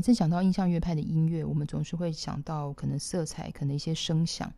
每次讲到印象乐派的音乐，我们总是会想到可能色彩，可能一些声响。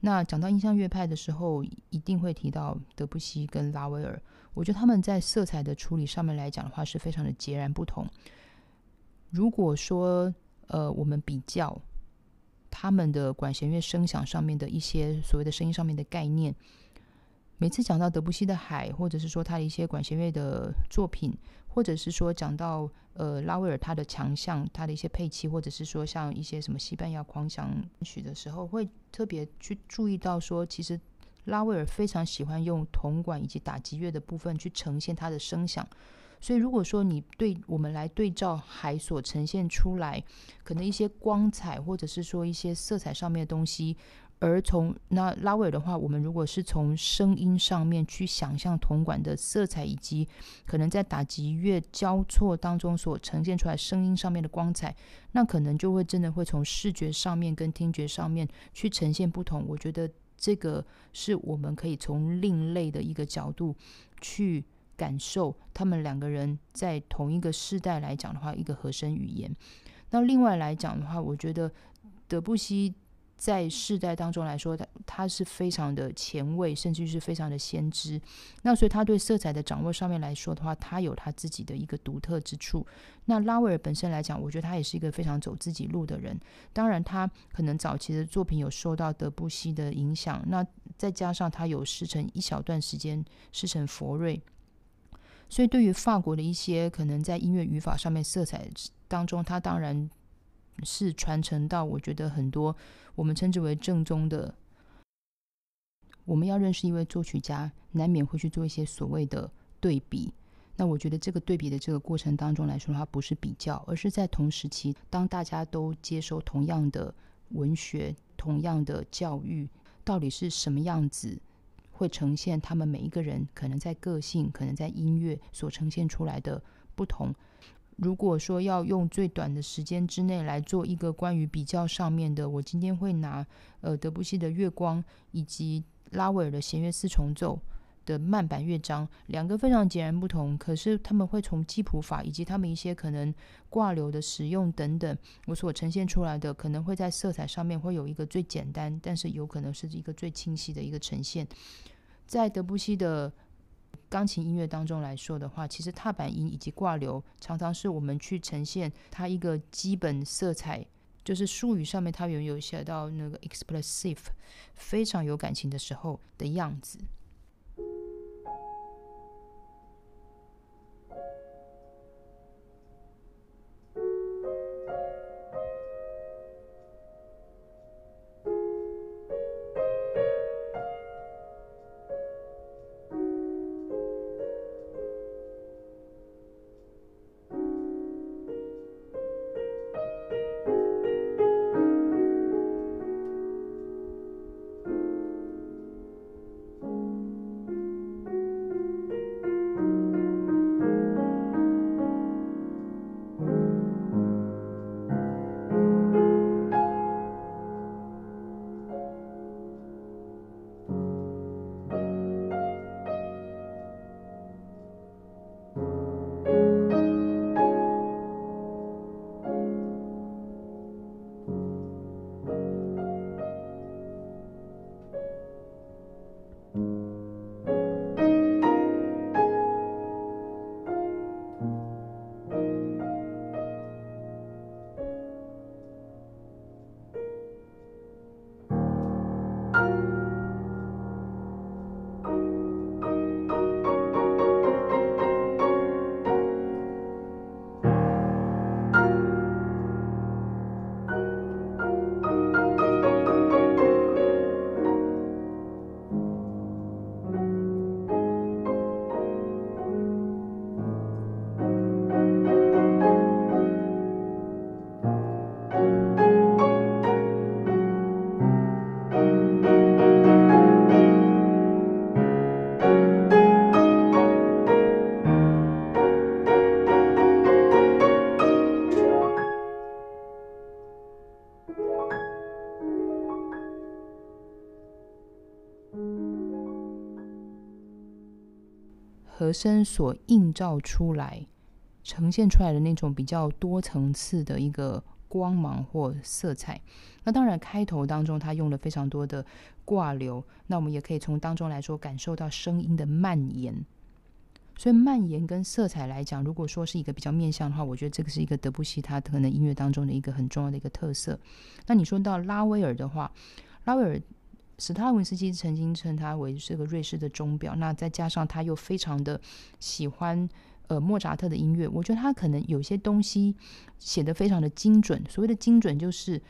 那讲到印象乐派的时候，一定会提到德布西跟拉威尔。我觉得他们在色彩的处理上面来讲的话，是非常的截然不同。如果说呃，我们比较他们的管弦乐声响上面的一些所谓的声音上面的概念。每次讲到德布西的海，或者是说他的一些管弦乐的作品，或者是说讲到呃拉威尔他的强项，他的一些配器，或者是说像一些什么西班牙狂想曲的时候，会特别去注意到说，其实拉威尔非常喜欢用铜管以及打击乐的部分去呈现他的声响。所以如果说你对我们来对照海所呈现出来，可能一些光彩，或者是说一些色彩上面的东西。而从那拉威尔的话，我们如果是从声音上面去想象铜管的色彩，以及可能在打击乐交错当中所呈现出来声音上面的光彩，那可能就会真的会从视觉上面跟听觉上面去呈现不同。我觉得这个是我们可以从另类的一个角度去感受他们两个人在同一个世代来讲的话，一个和声语言。那另外来讲的话，我觉得德布西。在世代当中来说，他他是非常的前卫，甚至是非常的先知。那所以他对色彩的掌握上面来说的话，他有他自己的一个独特之处。那拉威尔本身来讲，我觉得他也是一个非常走自己路的人。当然，他可能早期的作品有受到德布西的影响，那再加上他有师承一小段时间师承佛瑞，所以对于法国的一些可能在音乐语法上面色彩当中，他当然。是传承到我觉得很多我们称之为正宗的。我们要认识一位作曲家，难免会去做一些所谓的对比。那我觉得这个对比的这个过程当中来说的话，不是比较，而是在同时期，当大家都接受同样的文学、同样的教育，到底是什么样子，会呈现他们每一个人可能在个性、可能在音乐所呈现出来的不同。如果说要用最短的时间之内来做一个关于比较上面的，我今天会拿呃德布西的《月光》以及拉威尔的弦乐四重奏的慢板乐章，两个非常截然不同，可是他们会从记谱法以及他们一些可能挂流的使用等等，我所呈现出来的可能会在色彩上面会有一个最简单，但是有可能是一个最清晰的一个呈现，在德布西的。钢琴音乐当中来说的话，其实踏板音以及挂流常常是我们去呈现它一个基本色彩，就是术语上面它有有写到那个 expressive，非常有感情的时候的样子。和声所映照出来呈现出来的那种比较多层次的一个光芒或色彩。那当然，开头当中它用了非常多的挂流，那我们也可以从当中来说感受到声音的蔓延。所以蔓延跟色彩来讲，如果说是一个比较面向的话，我觉得这个是一个德布西他可能音乐当中的一个很重要的一个特色。那你说到拉威尔的话，拉威尔史塔文斯基曾经称他为这个瑞士的钟表，那再加上他又非常的喜欢呃莫扎特的音乐，我觉得他可能有些东西写的非常的精准。所谓的精准，就是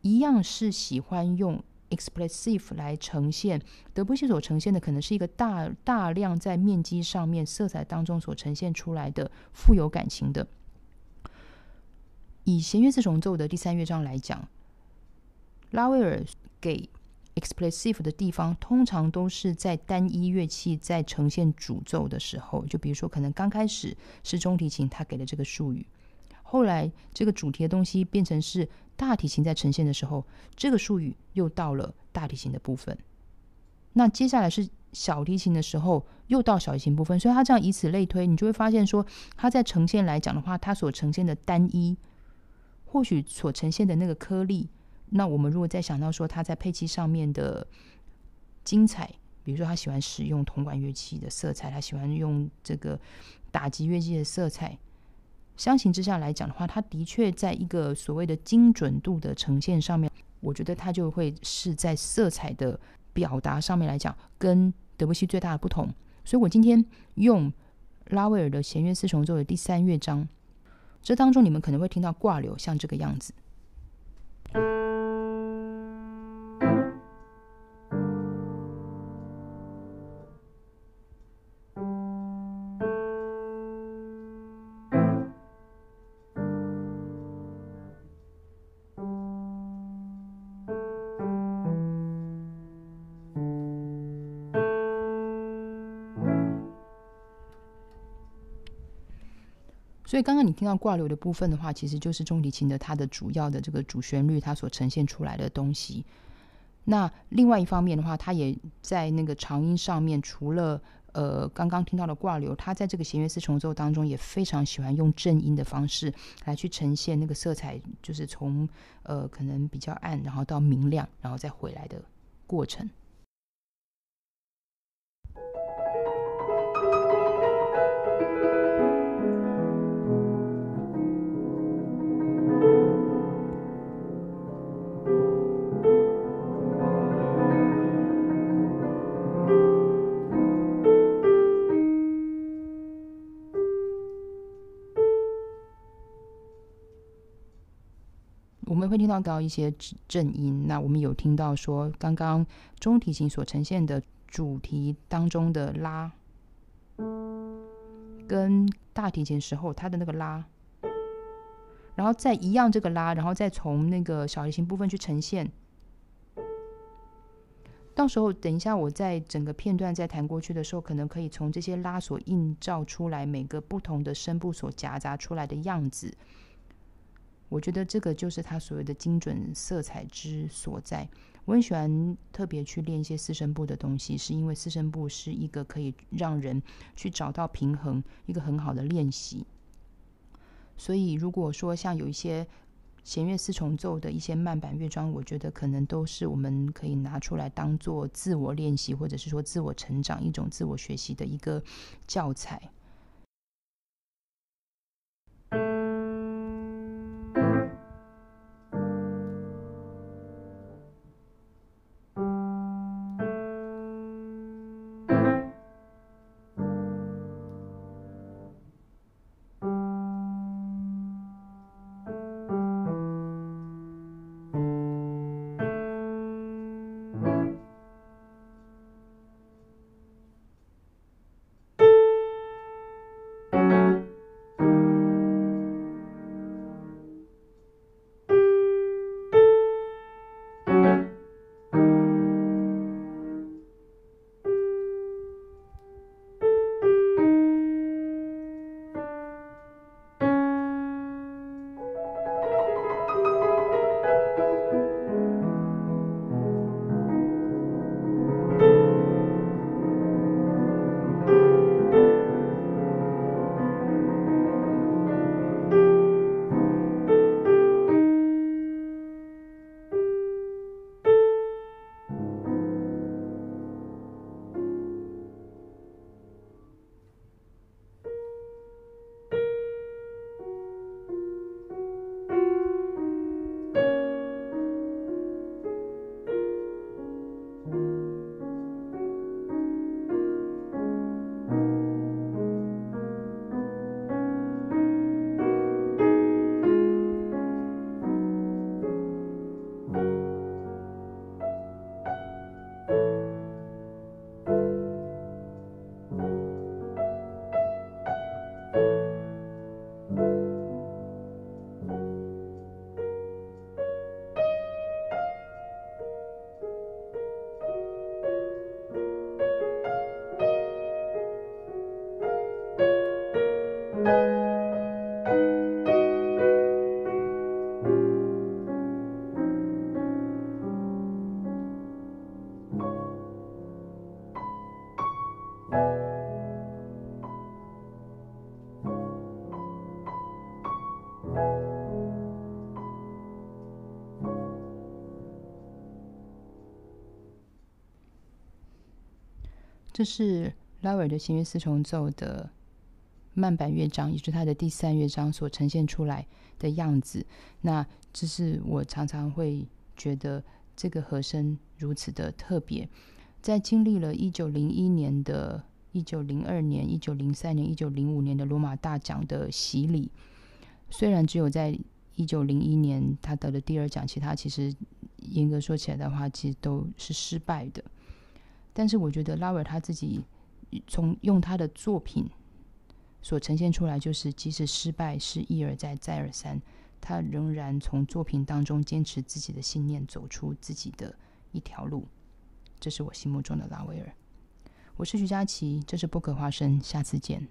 一样是喜欢用。expressive 来呈现德布西所呈现的，可能是一个大大量在面积上面色彩当中所呈现出来的富有感情的。以弦乐四重奏的第三乐章来讲，拉威尔给 expressive 的地方，通常都是在单一乐器在呈现主奏的时候，就比如说可能刚开始是中提琴，他给了这个术语。后来，这个主题的东西变成是大提琴在呈现的时候，这个术语又到了大提琴的部分。那接下来是小提琴的时候，又到小提琴部分。所以他这样以此类推，你就会发现说，它在呈现来讲的话，它所呈现的单一，或许所呈现的那个颗粒，那我们如果再想到说，他在配器上面的精彩，比如说他喜欢使用铜管乐器的色彩，他喜欢用这个打击乐器的色彩。相形之下来讲的话，它的确在一个所谓的精准度的呈现上面，我觉得它就会是在色彩的表达上面来讲，跟德布西最大的不同。所以我今天用拉威尔的弦乐四重奏的第三乐章，这当中你们可能会听到挂流，像这个样子。Música 所以刚刚你听到挂流的部分的话，其实就是中提琴的它的主要的这个主旋律，它所呈现出来的东西。那另外一方面的话，它也在那个长音上面，除了呃刚刚听到的挂流，它在这个弦乐四重奏当中也非常喜欢用正音的方式来去呈现那个色彩，就是从呃可能比较暗，然后到明亮，然后再回来的过程。我们会听到到一些正音，那我们有听到说，刚刚中提琴所呈现的主题当中的拉，跟大提琴时候它的那个拉，然后再一样这个拉，然后再从那个小提琴部分去呈现。到时候等一下我在整个片段再弹过去的时候，可能可以从这些拉所映照出来每个不同的声部所夹杂出来的样子。我觉得这个就是他所谓的精准色彩之所在。我很喜欢特别去练一些四声部的东西，是因为四声部是一个可以让人去找到平衡一个很好的练习。所以，如果说像有一些弦乐四重奏的一些慢板乐章，我觉得可能都是我们可以拿出来当做自我练习，或者是说自我成长一种自我学习的一个教材。这是拉威尔的弦乐四重奏的慢板乐章，也是他的第三乐章所呈现出来的样子。那这是我常常会觉得这个和声如此的特别。在经历了一九零一年的、一九零二年、一九零三年、一九零五年的罗马大奖的洗礼，虽然只有在一九零一年他得了第二奖，其他其实严格说起来的话，其实都是失败的。但是我觉得拉威尔他自己从用他的作品所呈现出来，就是即使失败是一而再再而三，他仍然从作品当中坚持自己的信念，走出自己的一条路。这是我心目中的拉威尔。我是徐佳琪，这是不可花生，下次见。